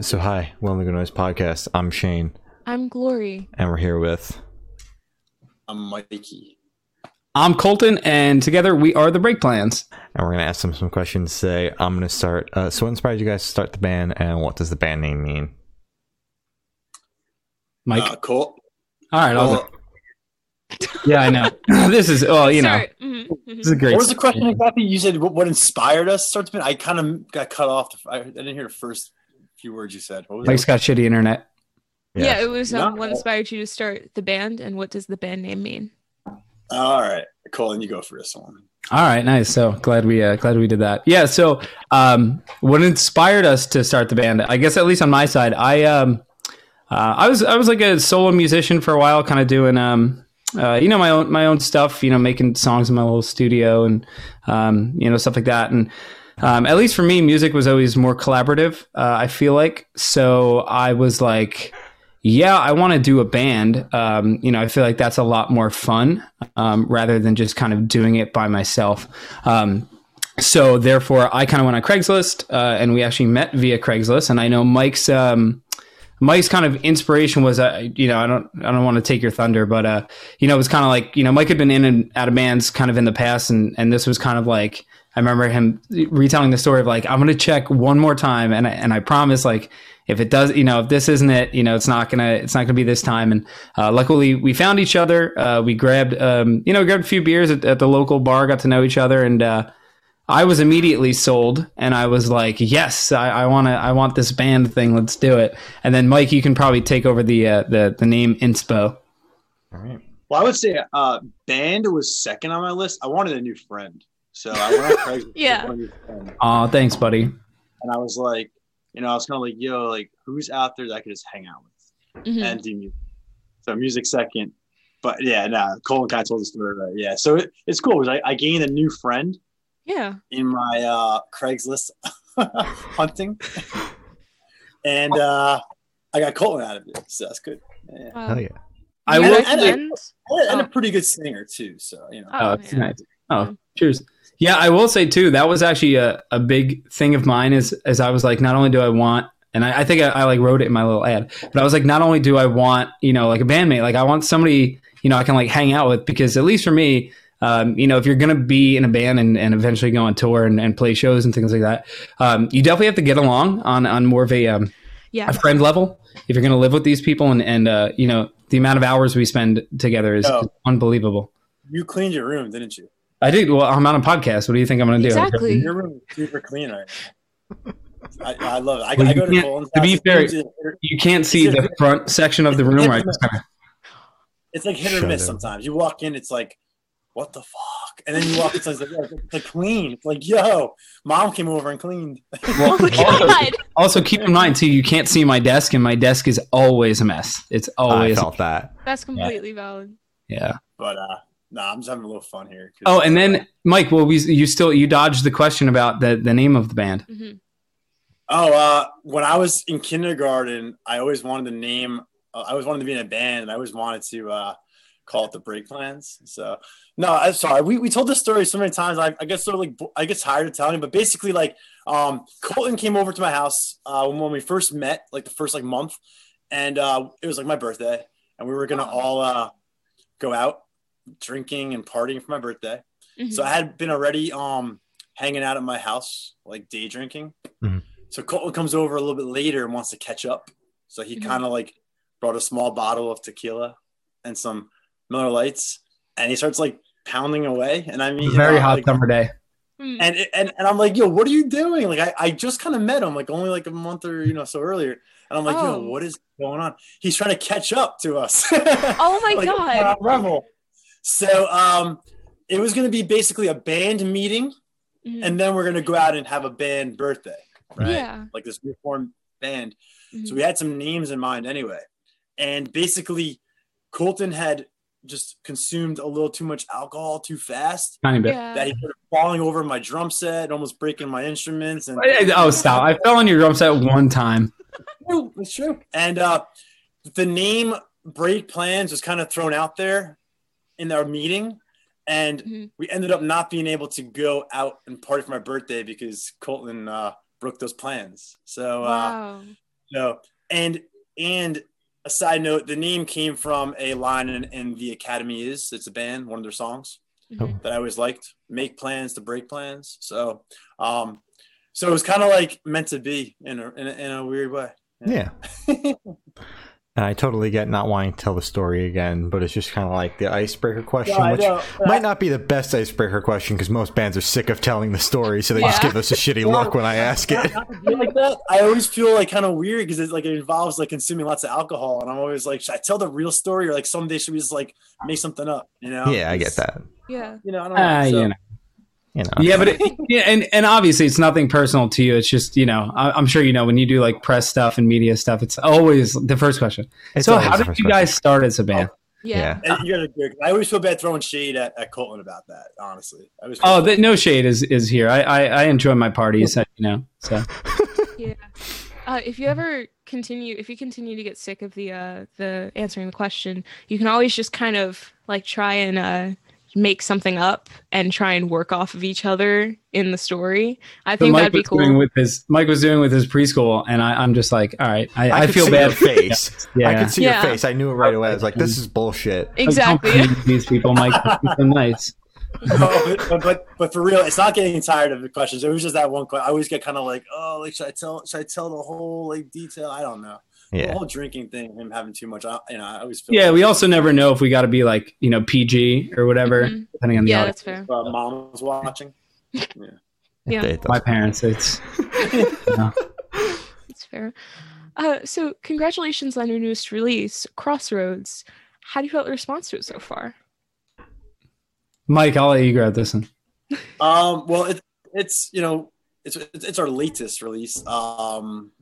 So hi, welcome to the Noise Podcast. I'm Shane, I'm Glory. and we're here with. I'm Mikey. I'm Colton, and together we are the Break Plans. And we're gonna ask them some questions today. I'm gonna start. Uh, so, what inspired you guys to start the band, and what does the band name mean? Mike. Uh, Colt. All right. I'll, Well, yeah, I know. this is, well, you know, Sorry. Mhm, mhm. this is a great. what was the question exactly? You said what, what inspired us to start the band? I kind of got cut off. The, I, I didn't hear the first few words you said. What was Mike's it? got shitty internet. Yeah. it was um, No. what inspired you to start the band, and what does the band name mean? All right, Colton, you go for this one. All right, nice. So glad we uh, glad we did that. Yeah. So, um, what inspired us to start the band? I guess at least on my side, I um, uh, I was I was like a solo musician for a while, kind of doing um, uh, you know my own my own stuff, you know, making songs in my little studio and um, you know stuff like that. And um, at least for me, music was always more collaborative. Uh, I feel like so I was like. Yeah, I want to do a band. Um, you know, I feel like that's a lot more fun um, rather than just kind of doing it by myself. Um, so therefore, I kind of went on Craigslist, uh, and we actually met via Craigslist. And I know Mike's um, Mike's kind of inspiration was, uh, you know, I don't I don't want to take your thunder, but uh, you know, it was kind of like you know, Mike had been in and out of bands kind of in the past, and and this was kind of like I remember him retelling the story of like I'm going to check one more time, and I, and I promise like if it does, you know, if this isn't it, you know, it's not gonna, it's not gonna be this time. And uh, luckily, we found each other. Uh, we grabbed, um, you know, grabbed a few beers at, at the local bar, got to know each other, and uh, I was immediately sold. And I was like, yes, I, I want to, I want this band thing. Let's do it. And then Mike, you can probably take over the uh, the the name Inspo. All right. Well, I would say uh, band was second on my list. I wanted a new friend, so I went on Craigslist. Yeah. find a new friend. Oh, thanks, buddy. and I was like, you know, I was kind of like, yo, like who's out there that I could just hang out with Mhm. and do music. So music second, but yeah, no, Colin kind of told the story, right? Yeah, so it, it's cool because I, I gained a new friend Yeah. in my uh, Craigslist hunting, and uh, I got Colton out of it, so that's good. Yeah. Wow. Hell yeah. I You will. guys and- friends? And a Oh. pretty good singer too, so you know. Oh, it's yeah. nice. Oh, cheers. Yeah, I will say too, that was actually a, a big thing of mine is as I was like, not only do I want and I, I think I, I like wrote it in my little ad, but I was like, not only do I want, you know, like a bandmate, like I want somebody, you know, I can like hang out with because at least for me, um, you know, if you're gonna be in a band and, and eventually go on tour and, and play shows and things like that, um, you definitely have to get along on on more of a um, Yeah. a friend level if you're gonna live with these people and and uh, you know the amount of hours we spend together is Oh. unbelievable. You cleaned your room, didn't you? I do. Well, I'm on a podcast. What do you think I'm going to do? Exactly. Your room is super clean right now. I, I love it. I, Well, I go to can't- Colin's to be fair- You can't see the front section of the room, right? Just It's like hit or Shut miss up. sometimes. You walk in, it's like, what the fuck? And then you walk inside, it's like, yo, it's like clean. It's like, yo, mom came over and cleaned. Well, Oh my also, god. also keep in mind too, you can't see my desk, and my desk is always a mess. It's I always felt that. That's completely valid. yeah. But uh no, I'm just having a little fun here. Oh, and uh, then Mike, well, we you still you dodged the question about the the name of the band. hmm Oh, uh, when I was in kindergarten, I always wanted to name. Uh, I always wanted to be in a band, and I always wanted to uh, call it the Break Plans. So, no, I'm sorry. We, we told this story so many times. I, I get sort of like I get tired of telling it, but basically, like, um, Colton came over to my house uh, when, when we first met, like the first like month, and uh, it was like my birthday, and we were gonna all uh, go out drinking and partying for my birthday. Mhm. So I had been already um hanging out at my house, like day drinking. Mhm. So Colton comes over a little bit later and wants to catch up. So he Mhm. kind of like brought a small bottle of tequila and some Miller Lites, and he starts like pounding away. And I mean, Very hot like- summer day. Mm. and and and I'm like, yo, what are you doing? Like, I, I just kind of met him, like only like a month or you know so earlier, and I'm like, Oh. yo, what is going on? He's trying to catch up to us. Oh my Like, God. uh, Revel. So um, it was gonna be basically a band meeting, Mhm. and then we're gonna go out and have a band birthday, right? Yeah. Like this reformed band. Mhm. So we had some names in mind anyway, and basically, Colton had just consumed a little too much alcohol too fast Tiny bit. Yeah. that he started falling over my drum set and almost breaking my instruments and Oh, stop! I fell on your drum set one time. true, it's true. And uh, the name Break Plans was kind of thrown out there in our meeting, and Mhm. we ended up not being able to go out and party for my birthday because Colton uh, broke those plans. So uh, Wow. So and and a side note, the name came from a line in, in the Academy is it's a band, one of their songs Mhm. that I always liked. Make plans to break plans. So um so it was kind of like meant to be in a in a, in a weird way. Yeah. And I totally get not wanting to tell the story again, but it's just kind of like the icebreaker question, Yeah, which know. might not be the best icebreaker question because most bands are sick of telling the story, so they just give us a shitty look when I ask it. Not like that. I always feel like kind of weird because it's like it involves like consuming lots of alcohol, and I'm always like, should I tell the real story or like someday should we just like make something up? You know? Yeah, I get that. Yeah. You know, I don't know. Ah, So- you know. You know. Yeah, but it, yeah, and and obviously it's nothing personal to you. It's just you know I, I'm sure you know when you do like press stuff and media stuff. It's always the first question. It's so how did first you question. guys start as a band? Yeah. Yeah. And you guys are good. I always feel bad throwing shade at, at Colton about that. Honestly, I was. Oh, the, no shade is is here. I, I I enjoy my parties. You know, so Yeah. Uh, if you ever continue, if you continue to get sick of the uh, the answering the question, you can always just kind of like try and uh, make something up and try and work off of each other in the story. I think Mike that'd be cool. with his Mike was doing with his preschool, and I, I'm just like, all right, I, I, could feel bad face. Yeah. I could see Yeah. your face. I knew it right away. I was like, "This is bullshit." Exactly. don't these people, Mike. You're so nice. No, but, but, but but for real, it's not getting tired of the questions. It was just that one question. I always get kind of like, oh, like should I tell? Should I tell the whole like detail? I don't know. The Yeah. whole drinking thing, him having too much. I, you know, I always feel. Yeah, we also never know if we got to be like you know PG or whatever, Mhm. depending on the Yeah, audience. that's fair. uh, mom was watching. Yeah. It does. My parents, it's That's fair. Uh, so congratulations on your newest release, Crossroads. How do you feel the response to it so far? Mike. I'll let you grab this one. Um, well, it, it's you know, it's it's it's our latest release. Um,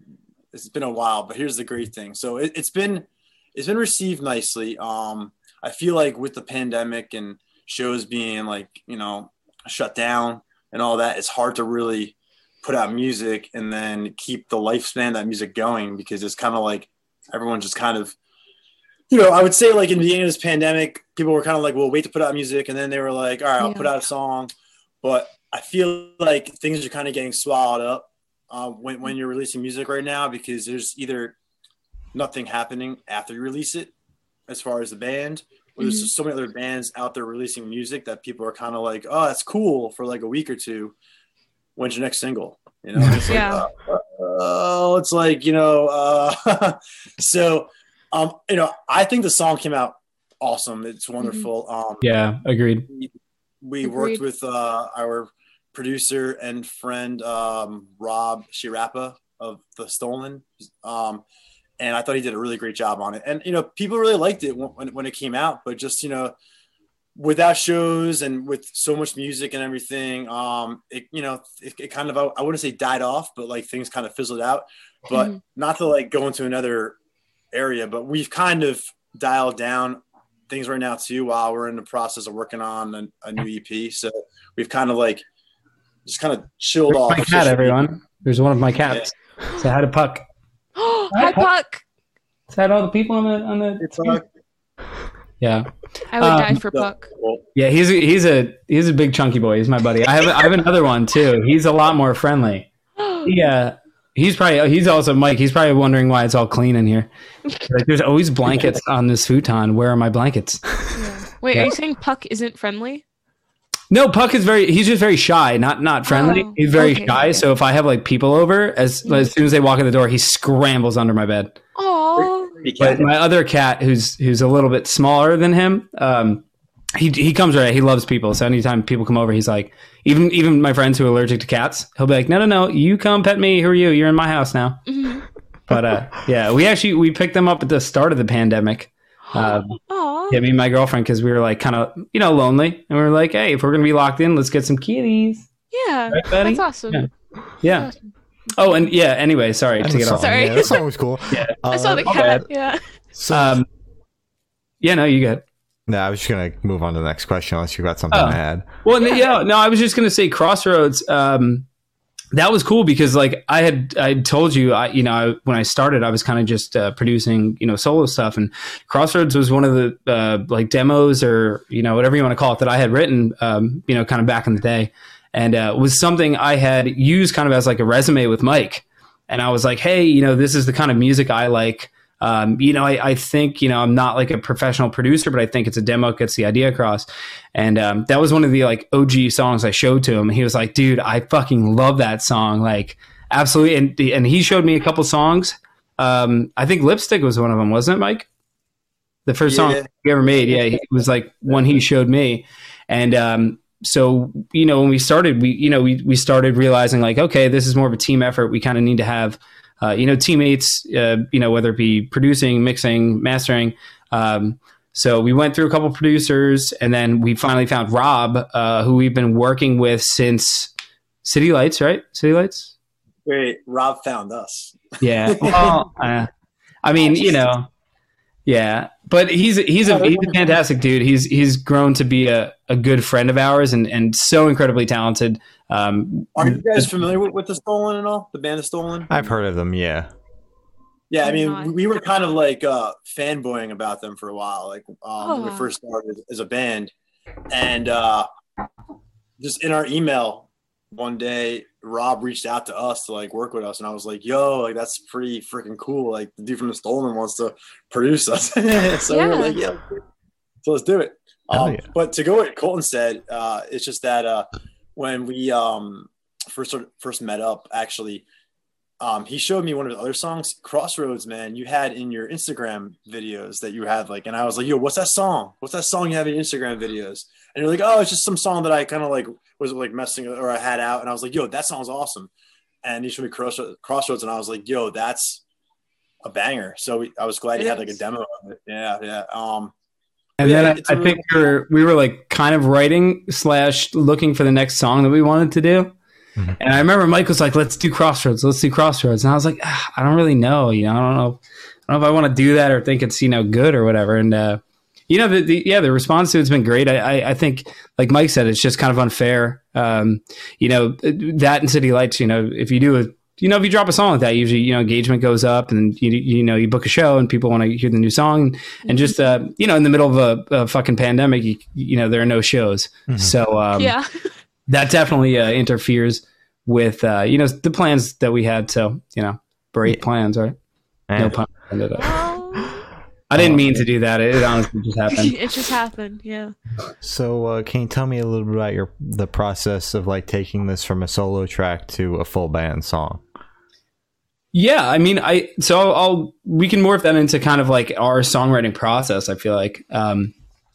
it's been a while, but here's the great thing. So it, it's been it's been received nicely. Um, I feel like with the pandemic and shows being like you know shut down and all that, it's hard to really put out music and then keep the lifespan of that music going because it's kind of like everyone just kind of you know, I would say like in the beginning of this pandemic, people were kind of like, "Well, wait to put out music," and then they were like, "All right, I'll Yeah. put out a song." But I feel like things are kind of getting swallowed up uh, when when you're releasing music right now because there's either nothing happening after you release it, as far as the band, or there's Mhm. so many other bands out there releasing music that people are kind of like, "Oh, that's cool" for like a week or two. When's your next single? You know, it's like, Yeah. uh, oh, it's like you know, uh, so um, you know, I think the song came out awesome. It's wonderful. Um, Yeah, agreed. we worked Agreed. with uh, our producer and friend um, Rob Shirappa of the Stolen, um, and I thought he did a really great job on it. And you know, people really liked it when, when, it came out, but just you know, without shows and with so much music and everything, um, it you know, it, it kind of I wouldn't say died off, but like things kind of fizzled out. But Mhm. not to like go into another area, but we've kind of dialed down things right now too while we're in the process of working on a, a new EP. So we've kind of like just kind of chilled There's off. my cat, everyone. There's one of my cats. Say hi to Puck. Hi, Puck. Say hi to all the people on the on the. It's like, Yeah, I would Um, die for Puck. yeah. He's a, he's a he's a big chunky boy. He's my buddy. I have I have another one too. He's a lot more friendly. Yeah, he's probably he's also Mike. He's probably wondering why it's all clean in here. Like, there's always blankets on this futon. Where are my blankets? Yeah. Wait, Yeah. are you saying Puck isn't friendly? No, Puck is very. He's just very shy, not not friendly. Oh, he's very okay, shy. okay. So if I have like people over, as as soon as they walk in the door, he scrambles under my bed. Oh, But my other cat, who's who's a little bit smaller than him, um, he he comes right. He loves people. So anytime people come over, he's like, even even my friends who are allergic to cats, he'll be like, no, no, no, you come pet me. Who are you? You're in my house now. Mhm. But uh, yeah, we actually we picked them up at the start of the pandemic. Um, Aw. yeah, me and my girlfriend because we were like kind of you know lonely, and we were like, hey, if we're gonna be locked in, let's get some kitties. Yeah, Right, buddy? that's awesome. Yeah. Yeah. Awesome. Oh, and yeah. Anyway, sorry And to get off. Sorry. Yeah, the song was cool. Yeah. I saw Uh, the cat. bad. Yeah. So, Um, yeah, no, you got. no, I was just gonna move on to the next question unless you got something Oh. to add. Well, no, yeah, no, I was just gonna say Crossroads. Um, that was cool because like I had I told you I you know I, when I started I was kind of just uh, producing you know solo stuff and Crossroads was one of the uh, like demos or you know whatever you want to call it that I had written um, you know kind of back in the day and uh, was something I had used kind of as like a resume with Mike and I was like, hey, you know, this is the kind of music I like. Um, you know, I, I, think, you know, I'm not like a professional producer, but I think it's a demo, gets the idea across. And um, that was one of the like OG songs I showed to him. He was like, dude, I fucking love that song. Like, absolutely. And, and he showed me a couple songs. Um, I think Lipstick was one of them, wasn't it, Mike? The first yeah. song he ever made. Yeah, it was like one he showed me. And um, so, you know, when we started, we, you know, we, we started realizing like, okay, this is more of a team effort. We kind of need to have, uh, you know, teammates, uh, you know, whether it be producing, mixing, mastering. Um, so we went through a couple producers, and then we finally found Rob, uh, who we've been working with since City Lights, right? City Lights. Wait, Rob found us. Yeah. Well, uh, I mean, you know, yeah, but he's he's a he's a fantastic dude. He's he's grown to be a, a good friend of ours and and so incredibly talented. Um, Are you guys familiar with, with the Stolen and all the band, the Stolen? I've heard of them. Yeah. Yeah, I mean, we were kind of like uh, fanboying about them for a while, like um, oh. when we oh. first started as a band, and uh, just in our email one day, Rob reached out to us to like work with us, and I was like, "Yo, like that's pretty freaking cool! Like the dude from the Stolen wants to produce us." so yeah. we were like, "Yeah, so let's do it." Um, yeah. But to go what Colton said, uh, it's just that uh, when we um, first first met up, actually, um, he showed me one of his other songs, Crossroads. Man, you had in your Instagram videos that you had like, and I was like, "Yo, what's that song? What's that song you have in Instagram videos?" And you're like, "Oh, it's just some song that I kind of like was like messing or I had out," and I was like, "Yo, that sounds awesome." And he showed me Crossroads, and I was like, "Yo, that's a banger." So we, I was glad it he had like a demo of it. Yeah, yeah. Um, and yeah, then I, I think we were, we were like kind of writing slash looking for the next song that we wanted to do. Mm-hmm. And I remember Mike was like, "Let's do Crossroads. Let's do Crossroads." And I was like, ah, "I don't really know. You know, I don't know. I don't know if I want to do that or think it's you know good or whatever." And uh, you know, the, the, yeah, the response to it's been great. I, I, I, think, like Mike said, it's just kind of unfair. Um, you know, that and City Lights. You know, if you do a you know, if you drop a song like that, usually you know engagement goes up, and you you know you book a show, and people want to hear the new song, and just uh, you know in the middle of a, a fucking pandemic, you, you, know there are no shows, mm-hmm. so um, yeah, that definitely uh, interferes with uh, you know the plans that we had. So you know, great plans, right? No pun intended. I didn't mean to do that. It, honestly just happened. it just happened. Yeah. So, uh, can you tell me a little bit about your the process of like taking this from a solo track to a full band song? Yeah, I mean, I so I'll, I'll we can morph that into kind of like our songwriting process. I feel like. Um,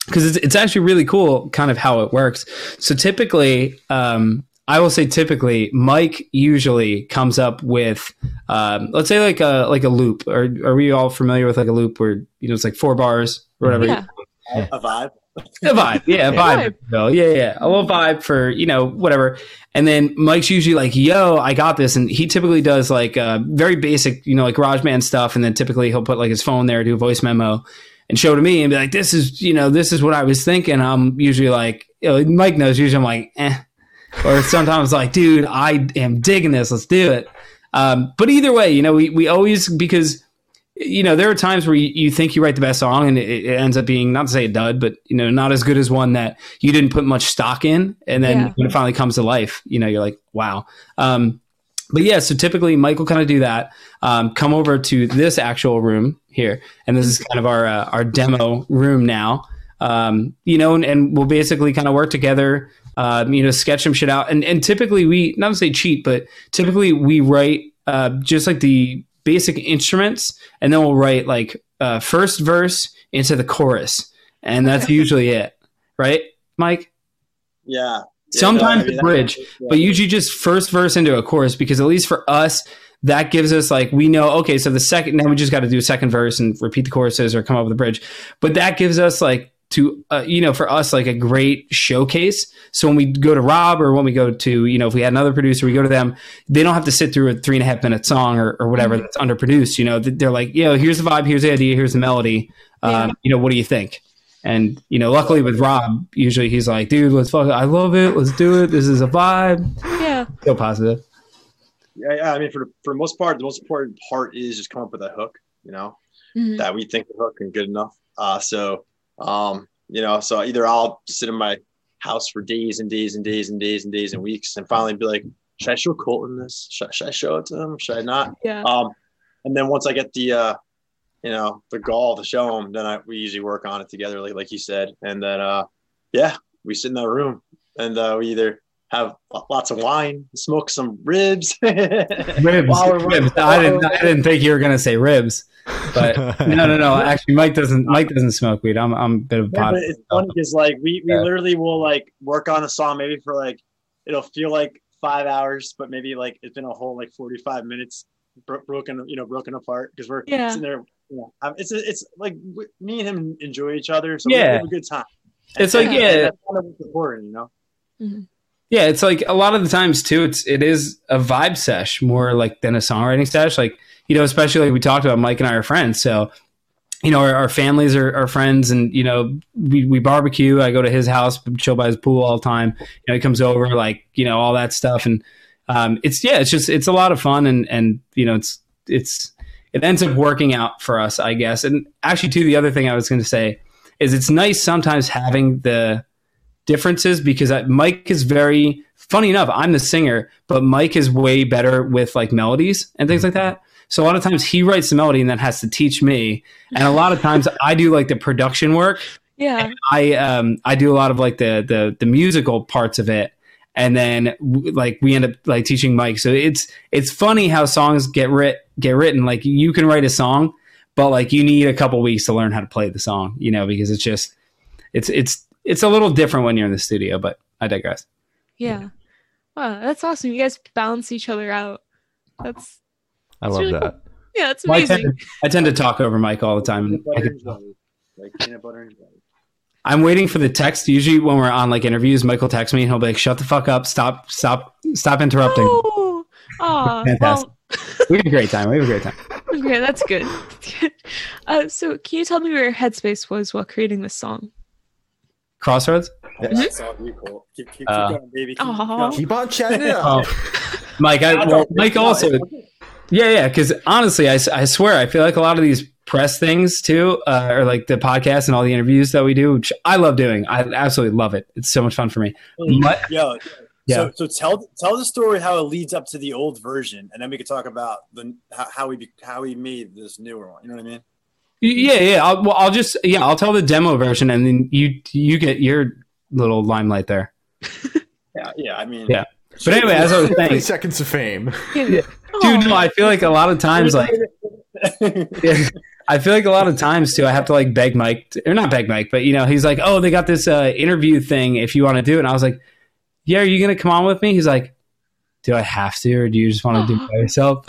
because it's, it's actually really cool kind of how it works so typically um, I will say typically Mike usually comes up with um, let's say like a like a loop. Are are we all familiar with like a loop where you know it's like four bars or whatever? Yeah. A vibe. A vibe, yeah, a vibe. Yeah, yeah, yeah, a little vibe for you know whatever. And then Mike's usually like, "Yo, I got this," and he typically does like uh, very basic, you know, like GarageBand stuff. And then typically he'll put like his phone there, do a voice memo, and show to me, and be like, "This is, you know, this is what I was thinking." I'm usually like, you know, Mike knows. Usually I'm like, "Eh." Or sometimes like, dude, I am digging this. Let's do it. Um, but either way, you know, we, we always, because, you know, there are times where you, you think you write the best song and it, it, ends up being, not to say a dud, but, you know, not as good as one that you didn't put much stock in. And then yeah. when it finally comes to life, you know, you're like, wow. Um, but yeah, so typically Mike will kind of do that. Um, come over to this actual room here, and this is kind of our uh, our demo room now. Um, you know, and, and, we'll basically kind of work together uh, you know, sketch some shit out. And and typically we not to say cheat, but typically we write uh, just like the basic instruments, and then we'll write like uh, first verse into the chorus, and that's usually it, right, Mike? Yeah. Sometimes yeah, no, bridge, yeah. but usually just first verse into a chorus because at least for us, that gives us like we know okay so the second now we just got to do a second verse and repeat the choruses or come up with a bridge but that gives us like to uh, you know for us like a great showcase. So when we go to rob or when we go to you know if we had another producer we go to them they don't have to sit through a three and a half minute song or, or whatever mm-hmm. that's underproduced you know. They're like you know here's the vibe here's the idea here's the melody. Um, you know what do you think? And you know luckily with rob usually he's like dude let's fuck it. i love it let's do it this is a vibe. Yeah. So positive. Yeah, yeah i mean for, for the most part the most important part is just come up with a hook you know mm-hmm. that we think the hook and good enough. Uh, so um, you know, so either I'll sit in my house for days and days and days and days and days and weeks and finally be like, should I show Colton this? Should, should I show it to him? Should I not? Yeah. Um, and then once I get the, uh, you know, the gall to show him, then I, we usually work on it together, like like you said. And then, uh, yeah, we sit in that room and uh, we either have lots of wine, smoke some ribs. Ribs. Ribs. I didn't. I didn't think you were gonna say ribs, but no, no, no. Actually, Mike doesn't. Mike doesn't smoke weed. I'm. I'm a bit of a Yeah, pot. it's funny because like we, we Yeah. literally will like work on a song maybe for like it'll feel like five hours, but maybe like it's been a whole like forty five minutes bro- broken you know broken apart because we're Yeah. sitting there. You know, it's it's like we, me and him enjoy each other, so we Yeah. have a good time. It's like, And yeah. that's kind of important, you know. Mm-hmm. Yeah, it's like a lot of the times too. It's it is a vibe sesh more like than a songwriting sesh. Like you know, especially like we talked about, Mike and I are friends, so you know our, our families are, are friends, and you know we, we barbecue. I go to his house, chill by his pool all the time. You know, he comes over, like you know all that stuff, and um, it's yeah, it's just it's a lot of fun, and and you know it's it's it ends up working out for us, I guess. And actually, too, the other thing I was going to say is it's nice sometimes having the differences because I, Mike is very funny enough. I'm the singer, but Mike is way better with like melodies and things like that. So a lot of times he writes the melody and then has to teach me, and a lot of times I do like the production work. Yeah. I um I do a lot of like the the the musical parts of it, and then like we end up like teaching Mike. So it's it's funny how songs get writ get written. Like you can write a song, but like you need a couple weeks to learn how to play the song. You know because it's just it's it's it's a little different when you're in the studio. But I digress. Yeah. Wow, that's awesome. You guys balance each other out. That's I It's love really that. yeah, that's Well, I tend, amazing. to, I tend to talk over Mike all the time. I butter could- and jelly. Like peanut butter and jelly. I'm waiting for the text. Usually when we're on like interviews, Michael texts me and he'll be like, "Shut the fuck up! Stop! Stop! Stop interrupting." Oh, aw, Fantastic. well, We had a great time. We had a great time. okay, that's good. uh, so, can you tell me where your Headspace was while creating this song? Crossroads. That's all you, Cole. Keep, keep, keep Uh, going, baby. Keep, Keep on chatting it up. Oh, Mike. I, well, Mike also. Yeah, yeah. Because honestly, I, I swear, I feel like a lot of these press things too, uh, or like the podcast and all the interviews that we do, which I love doing. I absolutely love it. It's so much fun for me. But- Yo, Yeah. So, so tell tell the story how it leads up to the old version, and then we could talk about the how, how we how we made this newer one. You know what I mean? Yeah, yeah. I'll, well, I'll just yeah, I'll tell the demo version, and then you you get your little limelight there. Yeah, yeah. I mean, Yeah. But anyway, as I was Three saying, seconds of fame. Dude, no, I feel like a lot of times, like Yeah. I feel like a lot of times too, I have to like beg Mike, to- or not beg Mike, but you know, he's like, "Oh, they got this uh, interview thing. If you want to do it," and I was like, "Yeah, are you gonna come on with me?" He's like, "Do I have to, or do you just want to do it by yourself?"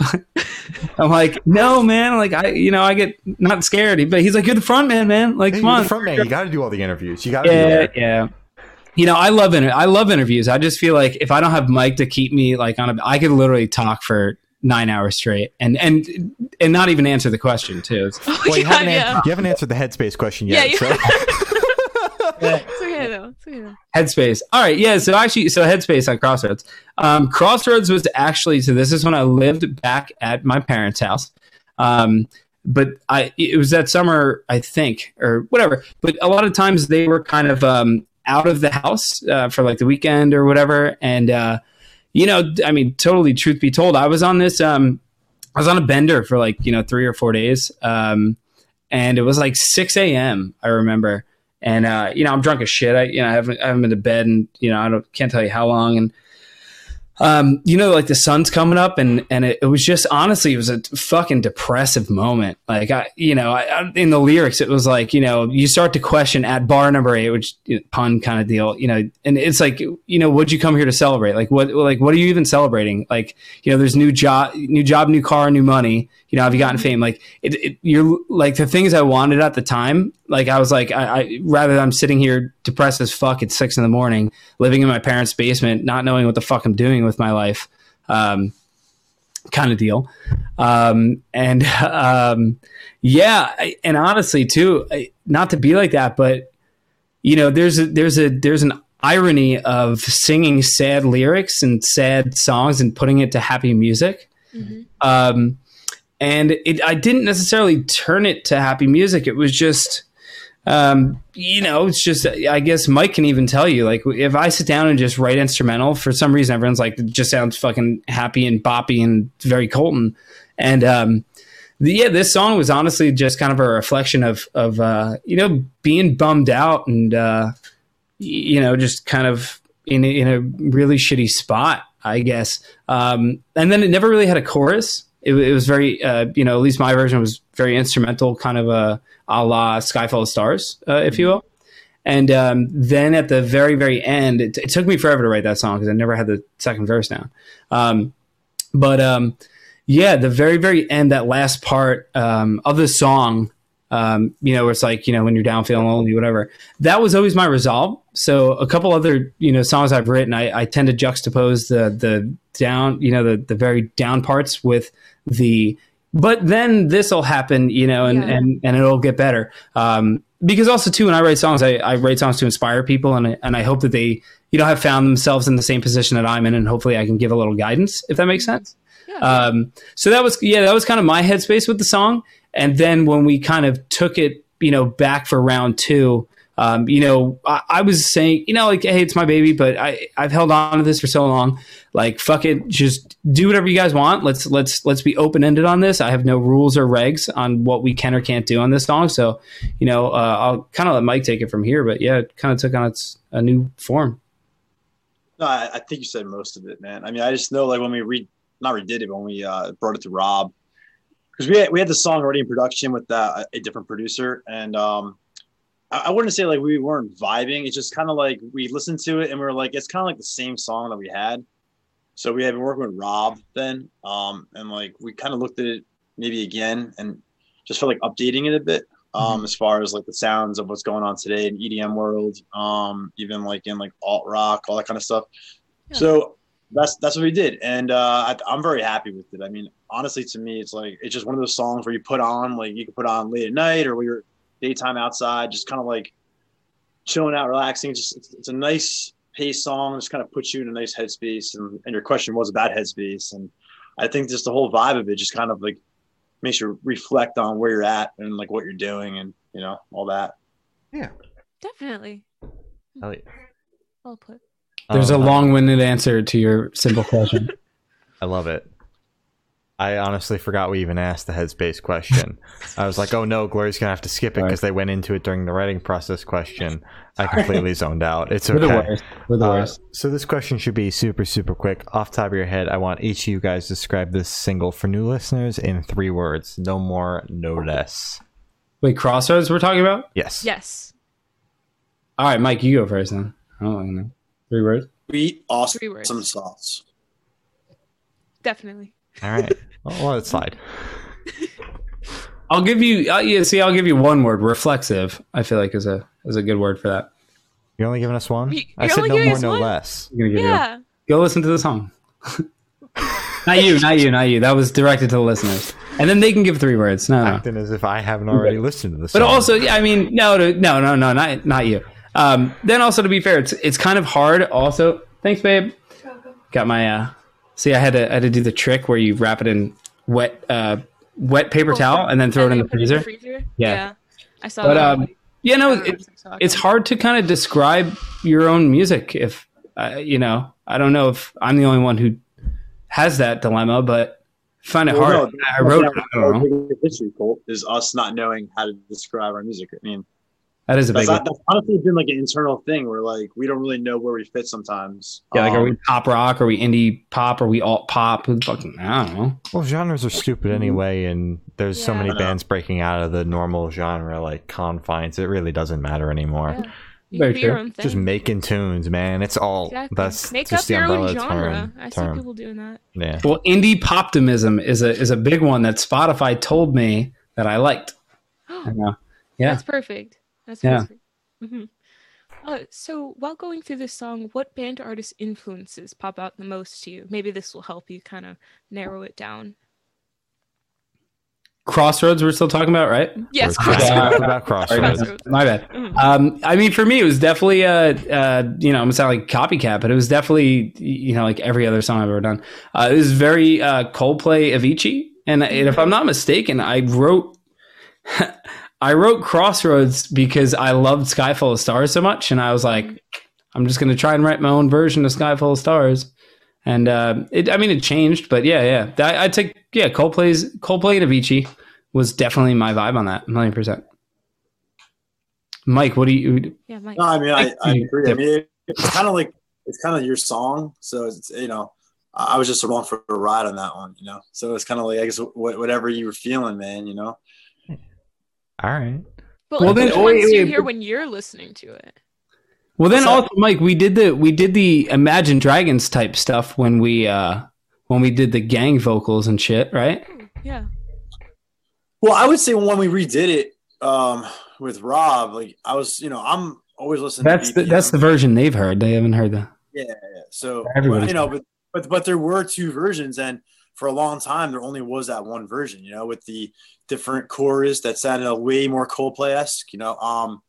I'm like, "No, man. Like, I, you know, I get not scared, but he's like, "You're the front man, man. Like, Hey, come you're on." the front man. You got to do all the interviews. You got to yeah, yeah. You know, I love inter- I love interviews. I just feel like if I don't have Mike to keep me like on a, I could literally talk for nine hours straight and and and not even answer the question too. Oh, Well, you, yeah, haven't yeah. an- you haven't answered the headspace question Yeah, yet. you- so. It's okay though. It's okay though. Headspace. All right, yeah. So actually, so Headspace on Crossroads. Um, Crossroads was actually so. This is when I lived back at my parents' house. Um, but I it was that summer, I think, or whatever. But a lot of times they were kind of um, out of the house uh, for like the weekend or whatever. And uh, you know, I mean, totally. Truth be told, I was on this. Um, I was on a bender for like you know three or four days. Um, and it was like 6 a.m. I remember and uh, you know I'm drunk as shit. I you know I haven't I haven't been to bed and you know I don't can't tell you how long and um you know like the sun's coming up and and it, it was just honestly it was a fucking depressive moment. Like I you know I, I, in the lyrics it was like you know you start to question at bar number eight which you know, pun kind of deal you know and it's like you know would you come here to celebrate? Like what like what are you even celebrating? Like you know there's new job new job new car new money. You know have you gotten fame? Like it, it you're like the things I wanted at the time like I was like I, I rather I'm sitting here depressed as fuck at six in the morning living in my parents' basement not knowing what the fuck I'm doing with my life um kind of deal um and um yeah I, and honestly too I, not to be like that but you know there's a there's a there's an irony of singing sad lyrics and sad songs and putting it to happy music Mhm. um, and it, I didn't necessarily turn it to happy music. It was just um, you know, it's just I guess Mike can even tell you like if I sit down and just write instrumental for some reason everyone's like just sounds fucking happy and boppy and very Colton. And um, the, yeah this song was honestly just kind of a reflection of of uh, you know being bummed out and uh, you know just kind of in in a really shitty spot I guess. Um, and then it never really had a chorus. It, it was very uh, you know at least my version was very instrumental kind of a a la Sky Full of Stars, uh, if you will. And um, then at the very, very end, it, it, took me forever to write that song because I never had the second verse down. Um, but um, yeah, the very, very end, that last part um, of the song, um, you know, where it's like, you know, when you're down feeling lonely, whatever, that was always my resolve. So a couple other, you know, songs I've written, I, I tend to juxtapose the, the down, you know, the, the very down parts with the but then this will happen, you know, and, yeah. and, and it'll get better. Um, because also too, when I write songs, I, I write songs to inspire people and I, and I hope that they, you know, have found themselves in the same position that I'm in and hopefully I can give a little guidance if that makes sense. Yeah. Um, so that was, yeah, that was kind of my headspace with the song. And then when we kind of took it, you know, back for round two, um, you know, I, I, was saying, you know, like, hey, it's my baby, but I I've held on to this for so long. Like, fuck it, just do whatever you guys want. Let's let's let's be open ended on this. I have no rules or regs on what we can or can't do on this song. So, you know, uh, I'll kind of let Mike take it from here. But yeah, it kind of took on its a new form. No, I, I, think you said most of it, man. I mean, I just know like when we re not redid it, but when we uh, brought it to Rob, because we had, we had the song already in production with uh, a different producer, and um, I wouldn't say like we weren't vibing. It's just kind of like we listened to it and we were like, it's kind of like the same song that we had. So we had been working with Rob then, um, and like we kind of looked at it maybe again and just felt like updating it a bit, um, mm-hmm. as far as like the sounds of what's going on today in EDM world, um, even like in like alt rock, all that kind of stuff. Yeah. So that's that's what we did, and uh, I, am very happy with it. I mean, honestly, to me, it's like it's just one of those songs where you put on like you can put on late at night or where you're daytime outside, just kind of like chilling out, relaxing. Just it's, it's, a nice pace song. Just kind of puts you in a nice headspace. And, and your question was about headspace, and I think just the whole vibe of it just kind of like makes you reflect on where you're at and like what you're doing and you know all that. Yeah, definitely. Elliot. Well put. There's a um, long-winded answer to your simple question. I love it. I honestly forgot we even asked the headspace question. I was like, oh no, Glory's gonna have to skip it because right. they went into it during the writing process question. I completely zoned out. It's okay. We're the worst. We're the uh, so this question should be super, super quick. Off top of your head, I want each of you guys to describe this single for new listeners in three words. No more, no less. Wait, Crossroads we're talking about? Yes. Yes. All right, Mike, you go first then. I don't know. Three words? Three awesome Three words. sauce. Definitely. All right. Well, let it slide. I'll give you. Uh, yeah, see, I'll give you one word. Reflexive. I feel like is a is a good word for that. You're only giving us one. You're I said no more, no one? less. Yeah. Go listen to the song. not you, not you, not you. That was directed to the listeners, and then they can give three words. No, acting no. as if I haven't already listened to the song. But also, yeah, I mean, no, no, no, no, not not you. Um, then also, to be fair, it's it's kind of hard. Also, thanks, babe. Got my uh, See, I had to I had to do the trick where you wrap it in wet uh, wet paper towel and then throw and it in the freezer. the freezer. Yeah. yeah. I saw but, that. Um, you know, it, it's hard to kind of describe your own music. If uh, you know, I don't know if I'm the only one who has that dilemma, but I find it well, hard. No, I wrote. It, I don't know. History, Colt, is us not knowing how to describe our music. I mean, that is a big. That's, that's honestly been like an internal thing where like we don't really know where we fit sometimes. Yeah, like um, are we um, pop rock? Are we indie pop? Are we alt pop? Who fucking, I don't know. Well, genres are stupid anyway, and there's yeah. so many bands breaking out of the normal genre like confines. It really doesn't matter anymore. Yeah. Very true. Just making tunes, man. It's all exactly. that's Make just up the your umbrella own genre. term. I see people doing that. Yeah. Well, indie poptimism is a is a big one that Spotify told me that I liked. I know. Yeah. That's perfect. That's yeah. perfect. Mm-hmm. Uh, so while going through this song, what band artist influences pop out the most to you? Maybe this will help you kind of narrow it down. Crossroads, we're still talking about, right? Yes, Crossroads. about Crossroads. Crossroads. My bad. Mm-hmm. Um, I mean, for me, it was definitely a, uh, you know, I'm gonna sound like copycat, but it was definitely, you know, like every other song I've ever done. Uh, it was very uh, Coldplay, Avicii, and, and if I'm not mistaken, I wrote I wrote Crossroads because I loved Sky Full of Stars so much, and I was like, I'm just gonna try and write my own version of Sky Full of Stars. And uh, it, I mean, it changed, but yeah, yeah. That, I'd take yeah, Coldplay's Coldplay and Avicii was definitely my vibe on that, a million percent. Mike, what do you? Yeah, Mike. No, I mean, I, I agree. I mean, it's kind of like it's kind of your song, so it's you know, I I was just along for a ride on that one, you know. So it's kind of like I guess whatever you were feeling, man, you know. All right. But Well, like, then- which oh, ones wait, do you wait, hear but- when you're listening to it? Well, then What's also, Mike, we did the we did the Imagine Dragons type stuff when we uh when we did the gang vocals and shit, right? Yeah. Well, I would say when we redid it um, with Rob, like I was, you know, I'm always listening. That's to the, that's the version they've heard. They haven't heard the. Yeah, yeah. So Everybody's you know, but but but there were two versions, and for a long time there only was that one version. You know, with the different chorus that sounded way more Coldplay esque. You know, um,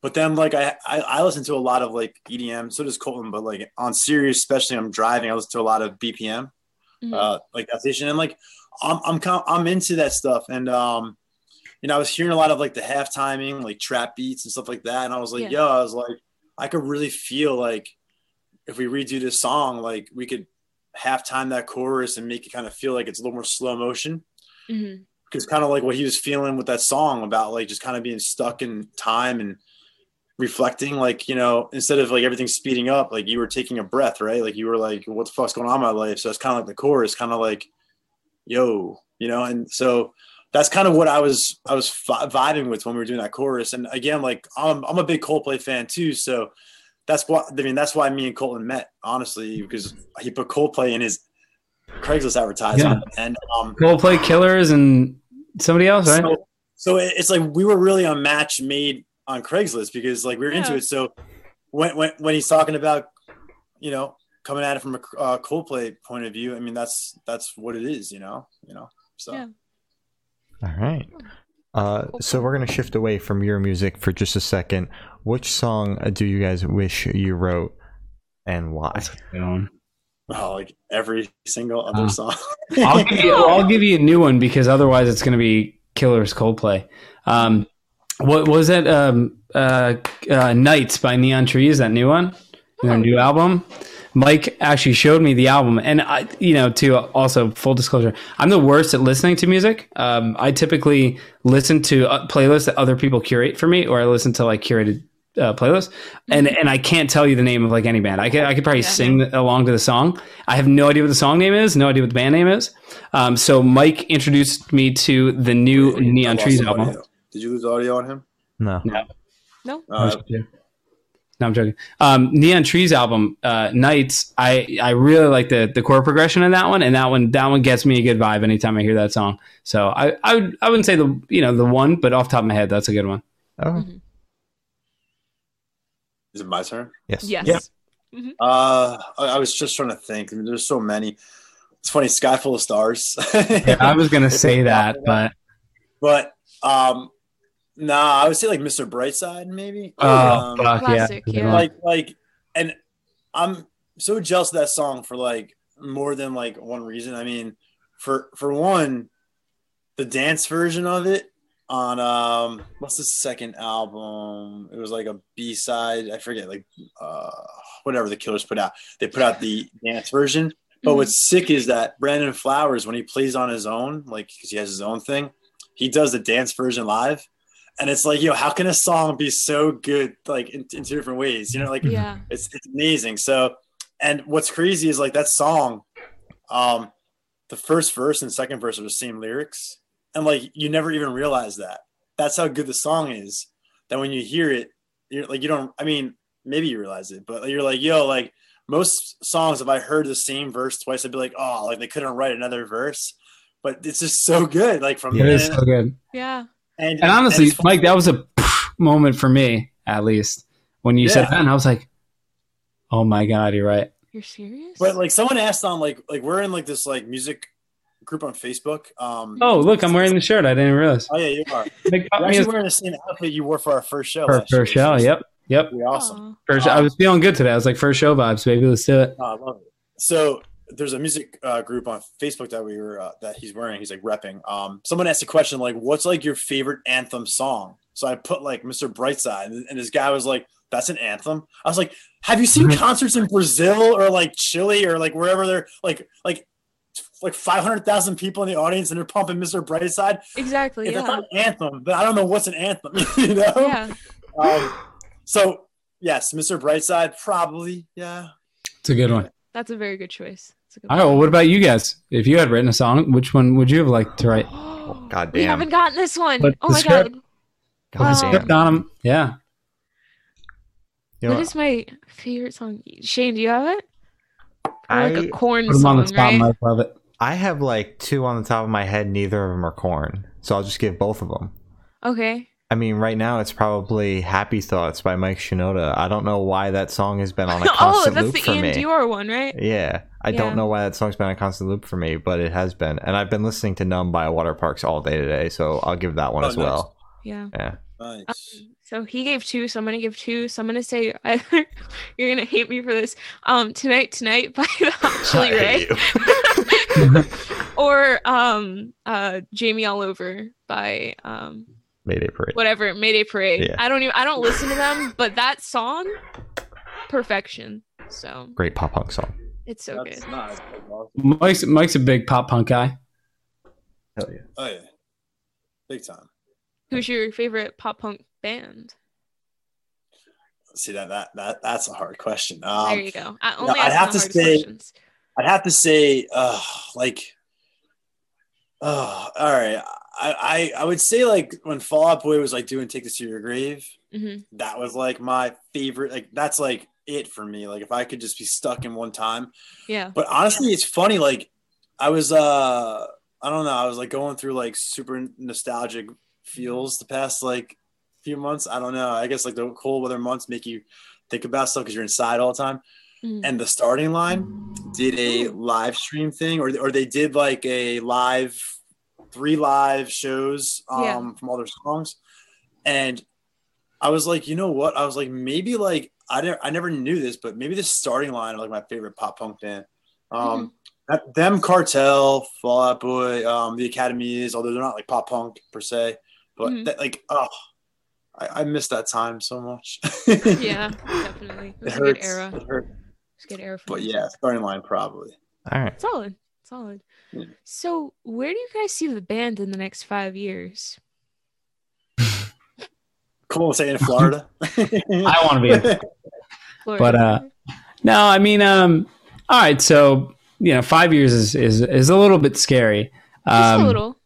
but then like I, I I listen to a lot of like EDM, so does Colton, but like on Sirius, especially I'm driving, I listen to a lot of BPM, Mhm. uh, like that station, and like I'm I'm kind I'm into that stuff, and um. You know, I was hearing a lot of like the half timing, like trap beats and stuff like that. And I was like, Yeah. yo, I was like, I could really feel like if we redo this song, like we could half time that chorus and make it kind of feel like it's a little more slow motion. Mhm. Because kind of like what he was feeling with that song about like just kind of being stuck in time and reflecting, like, you know, instead of like everything speeding up, like you were taking a breath, right? Like you were like, what the fuck's going on in my life? So it's kind of like the chorus, kind of like, yo, you know, and so that's kind of what I was I was vi- vibing with when we were doing that chorus. And again, like I'm I'm a big Coldplay fan too, so that's what I mean. That's why me and Colton met, honestly, because he put Coldplay in his Craigslist advertisement, and um, Coldplay Killers and somebody else, right? so, so it's like we were really a match made on Craigslist because like we were into Yeah. it. So when when when he's talking about, you know, coming at it from a uh, Coldplay point of view, I mean that's that's what it is, you know, you know. So Yeah. All right. Uh, so we're gonna shift away from your music for just a second. Which song uh, do you guys wish you wrote, and why? I'll oh, like every single other Uh, song. give you I'll give you a new one because otherwise it's going to be Killers Coldplay. Um, what was it? Um, uh, uh, Nights by Neon Trees, that new one, their Oh. new album. Mike actually showed me the album, and I, you know, to also full disclosure, I'm the worst at listening to music. Um, I typically listen to uh, playlists that other people curate for me, or I listen to like curated uh, playlists, and and I can't tell you the name of like any band. I could I could probably Yeah. sing along to the song. I have no idea what the song name is, no idea what the band name is. Um, so Mike introduced me to the new Neon Trees album. audio. Did you lose audio on him? No. No. Uh, No, I'm joking. Um, Neon Trees album, uh, Nights. I I really like the the chord progression in that one, and that one that one gets me a good vibe anytime I hear that song. So I I would I wouldn't say the you know the one, but off the top of my head, that's a good one. Oh, is it my turn? yes. Yes. Yeah. Uh, I, I was just trying to think. I mean, there's so many. It's funny, Sky Full of Stars. Yeah, I was gonna say that, but but um, nah, I would say like Mr. Brightside, maybe. oh Um, fuck yeah, Classic, yeah. like like, and I'm so jealous of that song for like more than like one reason. I mean, for for one, the dance version of it on um what's the second album? It was like a b-side i forget like uh whatever the killers put out. They put out the dance version. But Mhm. what's sick is that brandon flowers when he plays on his own like because he has his own thing he does the dance version live. And it's like yo how can a song be so good like in, in two different ways? You know like Yeah. it's, it's amazing. So and what's crazy is like that song um the first verse and second verse are the same lyrics and like you never even realize that that's how good the song is that when you hear it you're like you don't i mean maybe you realize it but you're like yo like most songs if i heard the same verse twice i'd be like oh like they couldn't write another verse but it's just so good like from it is so good. Yeah. and, And honestly, it's Mike, that was a moment for me at least when you said that, and I was like, oh my god, you're right. You're serious? but like someone asked on like like we're in like this like music group on facebook um Oh look, I'm wearing the shirt. I didn't realize. oh yeah you are Big you're actually as- wearing the same outfit you wore for our first show for last first show. which Yep, yep. pretty awesome Aw. First, I was feeling good today. I was like, first show vibes, baby. Let's do it. Oh, I love it. So there's a music uh, group on Facebook that we were uh, that he's wearing. He's like repping. Um, someone asked a question like, "What's like your favorite anthem song?" So I put like Mr. Brightside, and, and this guy was like, "That's an anthem." I was like, "Have you seen concerts in Brazil or like Chile or like wherever they're like like like five hundred thousand people in the audience and they're pumping Mr. Brightside?" Exactly. If yeah. it's not an anthem, then I don't know what's an anthem. you know? yeah. Um, so yes, Mr. Brightside probably. Yeah. It's a good one. That's a very good choice. That's a good All right. Well, what about you guys? If you had written a song, which one would you have liked to write? one. God we damn. haven't gotten this one. But oh the my script- god. God Wow. damn. Script on 'em. Yeah. You know, what is my favorite song? Shane, do you have it? Or like I, a corn Put them on song, the spot. right? Mike. Love it. I have like two on the top of my head. Neither of them are corn. So I'll just give both of them. Okay. I mean, right now it's probably "Happy Thoughts" by Mike Shinoda. I don't know why that song has been on a oh, constant that's loop for Ian me. Oh, that's the Ian Dior one, right? Yeah, I Yeah. don't know why that song's been on a constant loop for me, but it has been, and I've been listening to "Numb" by Waterparks all day today, so I'll give that one Oh, as nice. well. Yeah. Yeah, Nice. So he gave two, so I'm gonna give two. So I'm gonna say either you're gonna hate me for this. Um, tonight, tonight by the Hot Chelle Rae, or um, uh, Jamie All Over by um, Mayday Parade. whatever Mayday Parade. Yeah. I don't even I don't listen to them, but that song, perfection. So Great pop punk song. it's so That's good. nice. Mike's Mike's a big pop punk guy. Hell yeah. Oh yeah, big time. Who's your favorite pop punk band? See that that that that's a hard question. there Um, you go. I only I'd have to say- questions. I'd have to say, uh, like, oh, all right. I, I I would say like when Fall Out Boy was like doing "Take This to Your Grave," hmm that was like my favorite. Like that's like it for me. Like if I could just be stuck in one time. Yeah. But honestly, it's funny. Like I was, uh, I don't know. I was like going through like super nostalgic feels the past like few months. I don't know. I guess like the cold weather months make you think about stuff because you're inside all the time. Mhm. And the starting line did a live stream thing, or or they did like a live three live shows um, Yeah. from all their songs, and I was like, you know what? I was like, maybe like I didn't, I never knew this, but maybe the starting line of like my favorite pop punk band. Um, that, them Cartel, Fall Out Boy, um, the Academy Is, although they're not like pop punk per se, but Mhm. that, like, oh, I, I miss that time so much. yeah, definitely. It it was a good hurts. era. It hurt. It's a good era for But me. yeah, starting line probably. All right. Solid. Solid. Yeah. So where do you guys see the band in the next five years? Cool say in Florida. I want to be. In. Florida? But, uh, No, I mean, um, all right. So you know, five years is is is a little bit scary. Just Um, a little.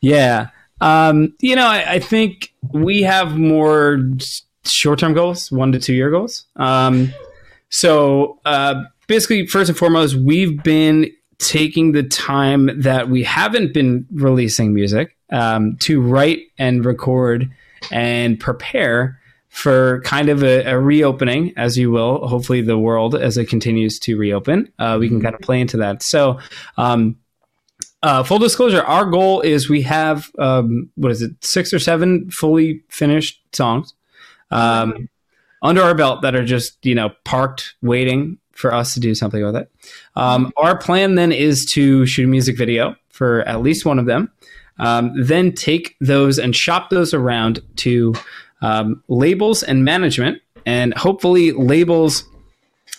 Yeah. Um, you know, I, I think we have more short term goals, one to two year goals. Um, so uh, basically, first and foremost, we've been taking the time that we haven't been releasing music um, to write and record and prepare for kind of a, a reopening, as you will, hopefully, the world as it continues to reopen. Uh, we can kind of play into that. So, um, uh, full disclosure, our goal is we have um, what is it, six or seven fully finished songs um, under our belt that are just you know parked waiting for us to do something with it. Um, our plan then is to shoot a music video for at least one of them, um, then take those and shop those around to um, labels and management, and hopefully labels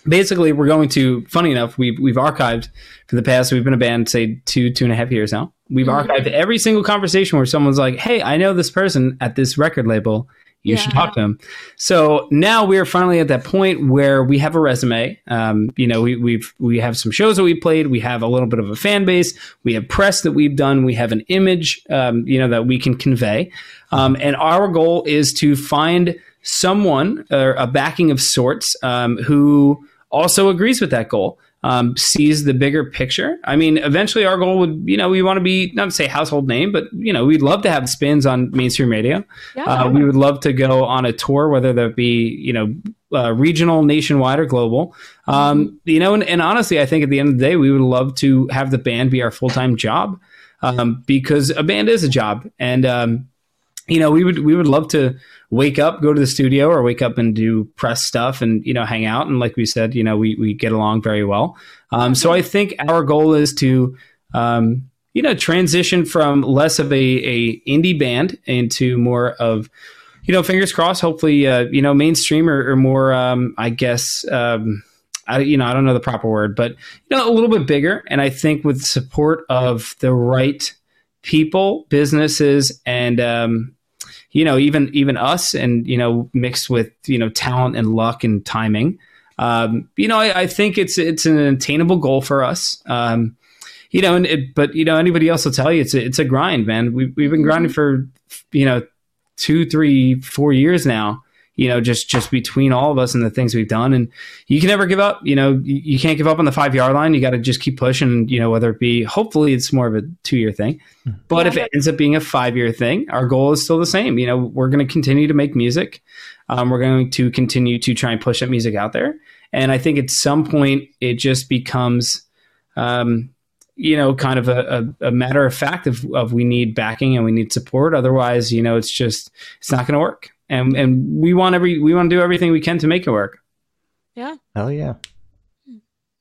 basically we're going to funny enough we've, we've archived for the past we've been a band say two two and a half years now. We've Mhm. archived every single conversation where someone's like hey i know this person at this record label. You should talk to him. So now we're finally at that point where we have a resume. Um, you know we, we've we have some shows that we played. We have a little bit of a fan base. We have press that we've done. We have an image um, you know that we can convey. Um, and our goal is to find someone or a backing of sorts um, who also agrees with that goal um, sees the bigger picture. I mean eventually our goal would you know we want to be not to say household name but you know we'd love to have spins on mainstream radio. Yeah. uh, we would love to go on a tour whether that be you know uh, regional nationwide or global. Um, you know and, and honestly i think at the end of the day we would love to have the band be our full-time job um, because a band is a job. And um, you know, we would we would love to wake up, go to the studio, or wake up and do press stuff, and you know, hang out. And like we said, you know, we we get along very well. Um, so I think our goal is to um, you know transition from less of a a indie band into more of you know, fingers crossed. Hopefully, uh, you know, mainstream or, or more. Um, I guess. Um, I, you know, I don't know the proper word, but you know, a little bit bigger. And I think with support of the right people, businesses, and um, you know, even even us, and you know, mixed with you know talent and luck and timing. Um, you know, I, I, think it's it's an attainable goal for us. Um, you know, and it, but you know, anybody else will tell you it's a, it's a grind, man. We, we've been grinding for you know two, three, four years now. You know, just just between all of us and the things we've done, and you can never give up. You know, you, you can't give up on the five yard line. You got to just keep pushing. You know, whether it be hopefully it's more of a two year thing, hmm. but yeah. if it ends up being a five year thing, our goal is still the same. You know, we're going to continue to make music. Um, we're going to continue to try and push that music out there. And I think at some point it just becomes, um, you know, kind of a, a, a, matter of fact of, of we need backing and we need support. Otherwise, you know, it's just it's not going to work. And and we want every we want to do everything we can to make it work. Yeah. Hell yeah.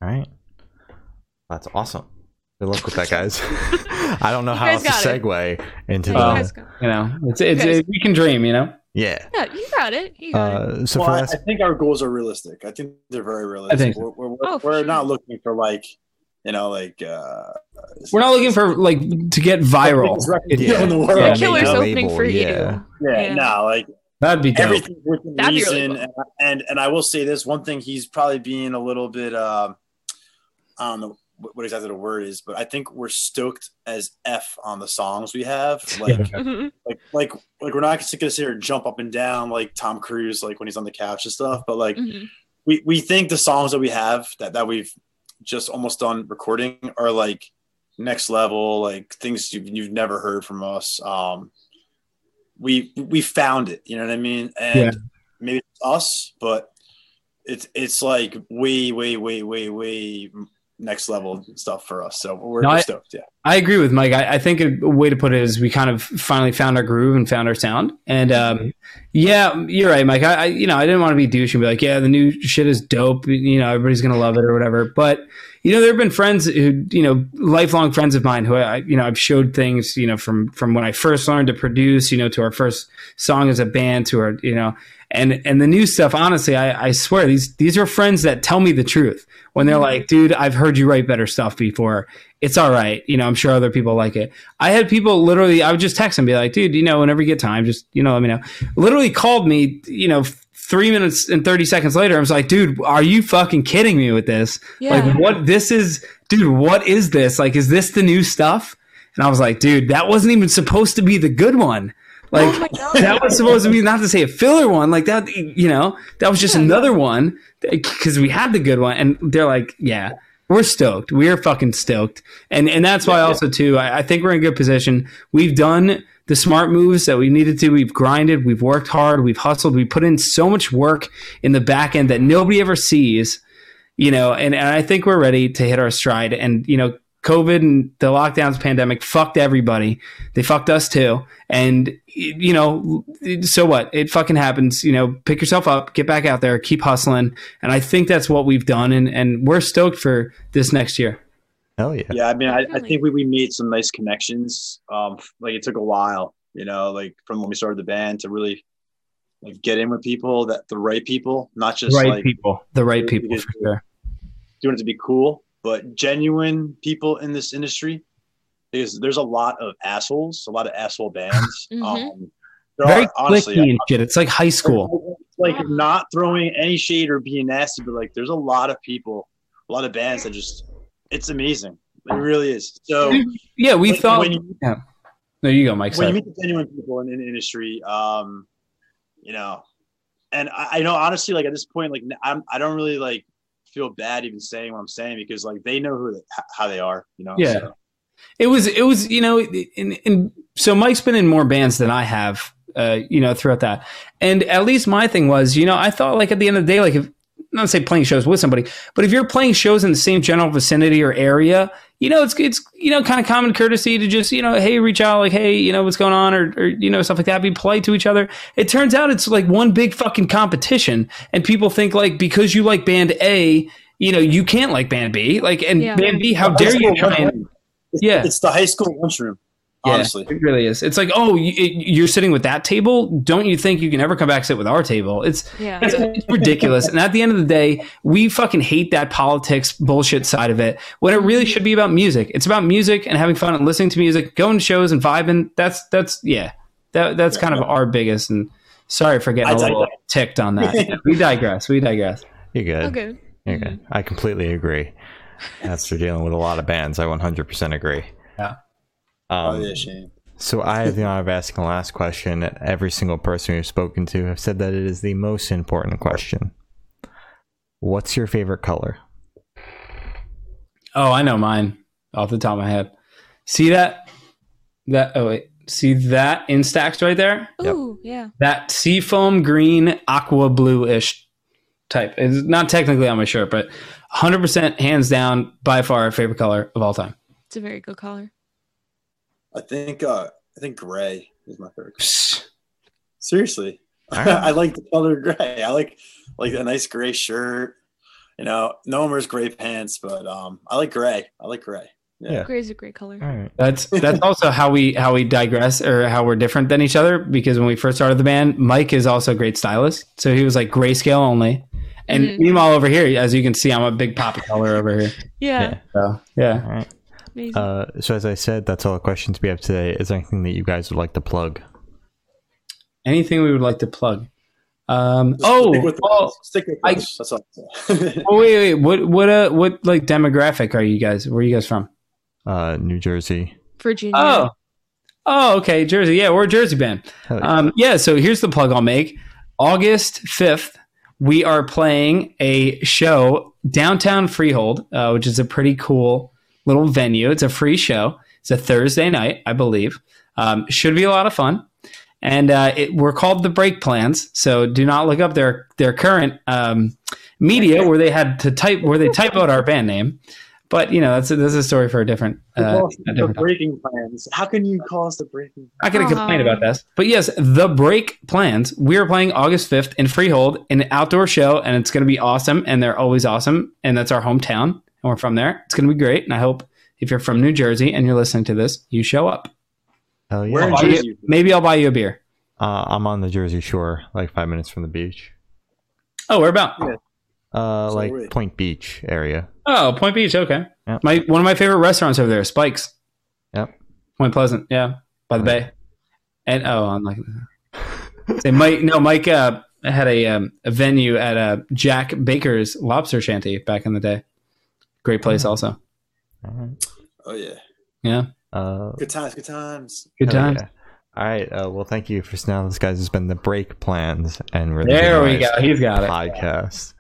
All right. That's awesome. Good luck with that, guys. I don't know how else to segue it. into yeah, the. You, know, it's it's it, we can dream. You know. Yeah. Yeah, you got it. You got uh, it. So well, I, I think our goals are realistic. I think they're very realistic. I think we're, we're, oh, we're not looking for like you know, like uh, we're not looking for like to get viral. Yeah. In the world. Yeah, killer's opening for you. Yeah. yeah, yeah. no, like that'd be dope. everything within that'd reason. Really cool. and, and and I will say this one thing: he's probably being a little bit. Uh, I don't know what exactly the word is, but I think we're stoked as f on the songs we have. Like, mm-hmm. like, like, like we're not just going to sit here and jump up and down like Tom Cruise, like when he's on the couch and stuff. But like, mm-hmm. we we think the songs that we have that that we've just almost done recording are like next level, like things you've, you've never heard from us. Um, we we found it, you know what I mean? And yeah. maybe it's us, but it's it's like way, way, way, way, way next level stuff for us. So we're, no, stoked. Yeah, I agree with Mike. I, I, think a way to put it is we kind of finally found our groove and found our sound. And um, yeah, you're right, Mike. I, I, you know I didn't want to be douche and be like, yeah, the new shit is dope. You know, everybody's gonna love it or whatever. But you know, there have been friends who, you know, lifelong friends of mine who I, you know, I've showed things, you know, from from when I first learned to produce, you know, to our first song as a band, to our, you know, and and the new stuff. Honestly, I, I swear these these are friends that tell me the truth when they're like, dude, I've heard you write better stuff before. It's all right. You know, I'm sure other people like it. I had people literally, I would just text and be like, dude, you know, whenever you get time, just, you know, let me know. Literally called me, you know, three minutes and 30 seconds later, I was like, dude, are you fucking kidding me with this? Yeah. Like, what this is, dude, what is this? Like, is this the new stuff? And I was like, dude, that wasn't even supposed to be the good one. Like, oh that was supposed to be not to say a filler one, like that, you know, that was just yeah. another one because we had the good one. And they're like, yeah, we're stoked. We're fucking stoked. And, and that's why also, too, I, I think we're in a good position. We've done the smart moves that we needed to. We've grinded, we've worked hard, we've hustled, we put in so much work in the back end that nobody ever sees, you know, and, and I think we're ready to hit our stride. And, you know, COVID and the lockdowns pandemic fucked everybody. They fucked us too. And, you know, so what? It fucking happens. You know, pick yourself up, get back out there, keep hustling. And I think that's what we've done. And, and we're stoked for this next year. Hell yeah. Yeah, I mean, I, I think we, we made some nice connections. Um, like it took a while, you know, like from when we started the band to really like get in with people that the right people, not just right like people, the right people for sure. Doing it to be cool, but genuine people in this industry. Because there's a lot of assholes, a lot of asshole bands. mm-hmm. um, Very are, honestly, clicky and shit. It's like high school. Like not throwing any shade or being nasty, but like there's a lot of people, a lot of bands that just it's amazing. It really is. So yeah, we like, thought. You, yeah. There you go, Mike. When you meet the genuine people in, in the industry, um, you know, and I, I, know honestly, like at this point, like I'm, I don't really like feel bad even saying what I'm saying because like they know who they, how they are, you know. Yeah. So. It was, it was, you know, and so Mike's been in more bands than I have, uh, you know, throughout that. And at least my thing was, you know, I thought like at the end of the day, like if not say playing shows with somebody, but if you're playing shows in the same general vicinity or area, you know, it's it's you know kind of common courtesy to just you know, hey, reach out like, hey, you know, what's going on, or, or you know, stuff like that. Be polite to each other. It turns out it's like one big fucking competition, and people think like because you like band A, you know, you can't like band B. Like, and Yeah. band B, how dare you try and Yeah. it's the high school lunchroom. Yeah, Honestly, it really is. It's like, oh, you, you're sitting with that table. Don't you think you can ever come back sit with our table? It's Yeah. it's, it's ridiculous. And at the end of the day, we fucking hate that politics bullshit side of it. When it really should be about music. It's about music and having fun and listening to music, going to shows and vibing. That's that's yeah. That that's kind of our biggest. And sorry for getting I a little ticked on that. Yeah, we digress. We digress. You're good. Okay. You're good. I completely agree. After dealing with a lot of bands, I 100% agree. Yeah. Oh Um, yeah, Shane. So I have the honor of asking the last question. that Every single person we've spoken to have said that it is the most important question. What's your favorite color? Oh, I know mine off the top of my head. See that? That oh wait. See that in stacks right there? Yep. Ooh, yeah. that seafoam green aqua blue ish type. It's not technically on my shirt, but 100% hands down by far favorite color of all time. It's a very good color. I think uh, I think gray is my favorite. color. Seriously, Alright. I like the color gray. I like like a nice gray shirt. You know, no one wears gray pants, but um, I like gray. I like gray. Yeah. Yeah. Gray is a great color. All right. That's that's also how we how we digress or how we're different than each other because when we first started the band, Mike is also a great stylist. So he was like grayscale only. And Mhm. meanwhile over here, as you can see, I'm a big pop of color over here. Yeah. So yeah. All right. Amazing. Uh, so as I said, that's all the questions we have today. Is there anything that you guys would like to plug? Anything we would like to plug? Um, oh, stick with well, stick with I- That's all. Oh wait, wait. What what uh what like demographic are you guys? Where are you guys from? Uh, New Jersey. Virginia. Oh. Oh, okay. Jersey. Yeah, we're a Jersey band. Yeah. Um, yeah, so here's the plug I'll make. August 5th, we are playing a show downtown Freehold, uh, which is a pretty cool little venue. It's a free show. It's a Thursday night, I believe. Um, should be a lot of fun. And uh, it, we're called the Break Plans, so do not look up their their current um, media where they had to type where they type out our band name. But you know that's a, that's a story for a different. Uh, a the different breaking plans. How can you call us the breaking? going to Aw. complain about this. But yes, The Break Plans. We are playing August 5th in Freehold, an outdoor show, and it's going to be awesome. And they're always awesome. And that's our hometown. And we're from there. It's going to be great. And I hope if you're from New Jersey and you're listening to this, you show up. Hell yeah. Where I'll you- maybe I'll buy you a beer. Uh, I'm on the Jersey Shore, like five minutes from the beach. Oh, where about? Yeah. Uh, So like wait. Point Beach area. Oh, Point Beach. Okay. Yep. My One of my favorite restaurants over there, Spikes. Yep. Point Pleasant. Yeah. By the Right. bay. And oh, I'm like, say Mike. No, Mike uh, had a um, a venue at uh, Jack Baker's Lobster Shanty back in the day. Great place, Oh. also. All right. Oh yeah, Yeah, Uh, good times, good times. good times. yeah. All right. Uh, well, thank you for now. This guys has been the Break Plans and There we go. He's got it. podcast.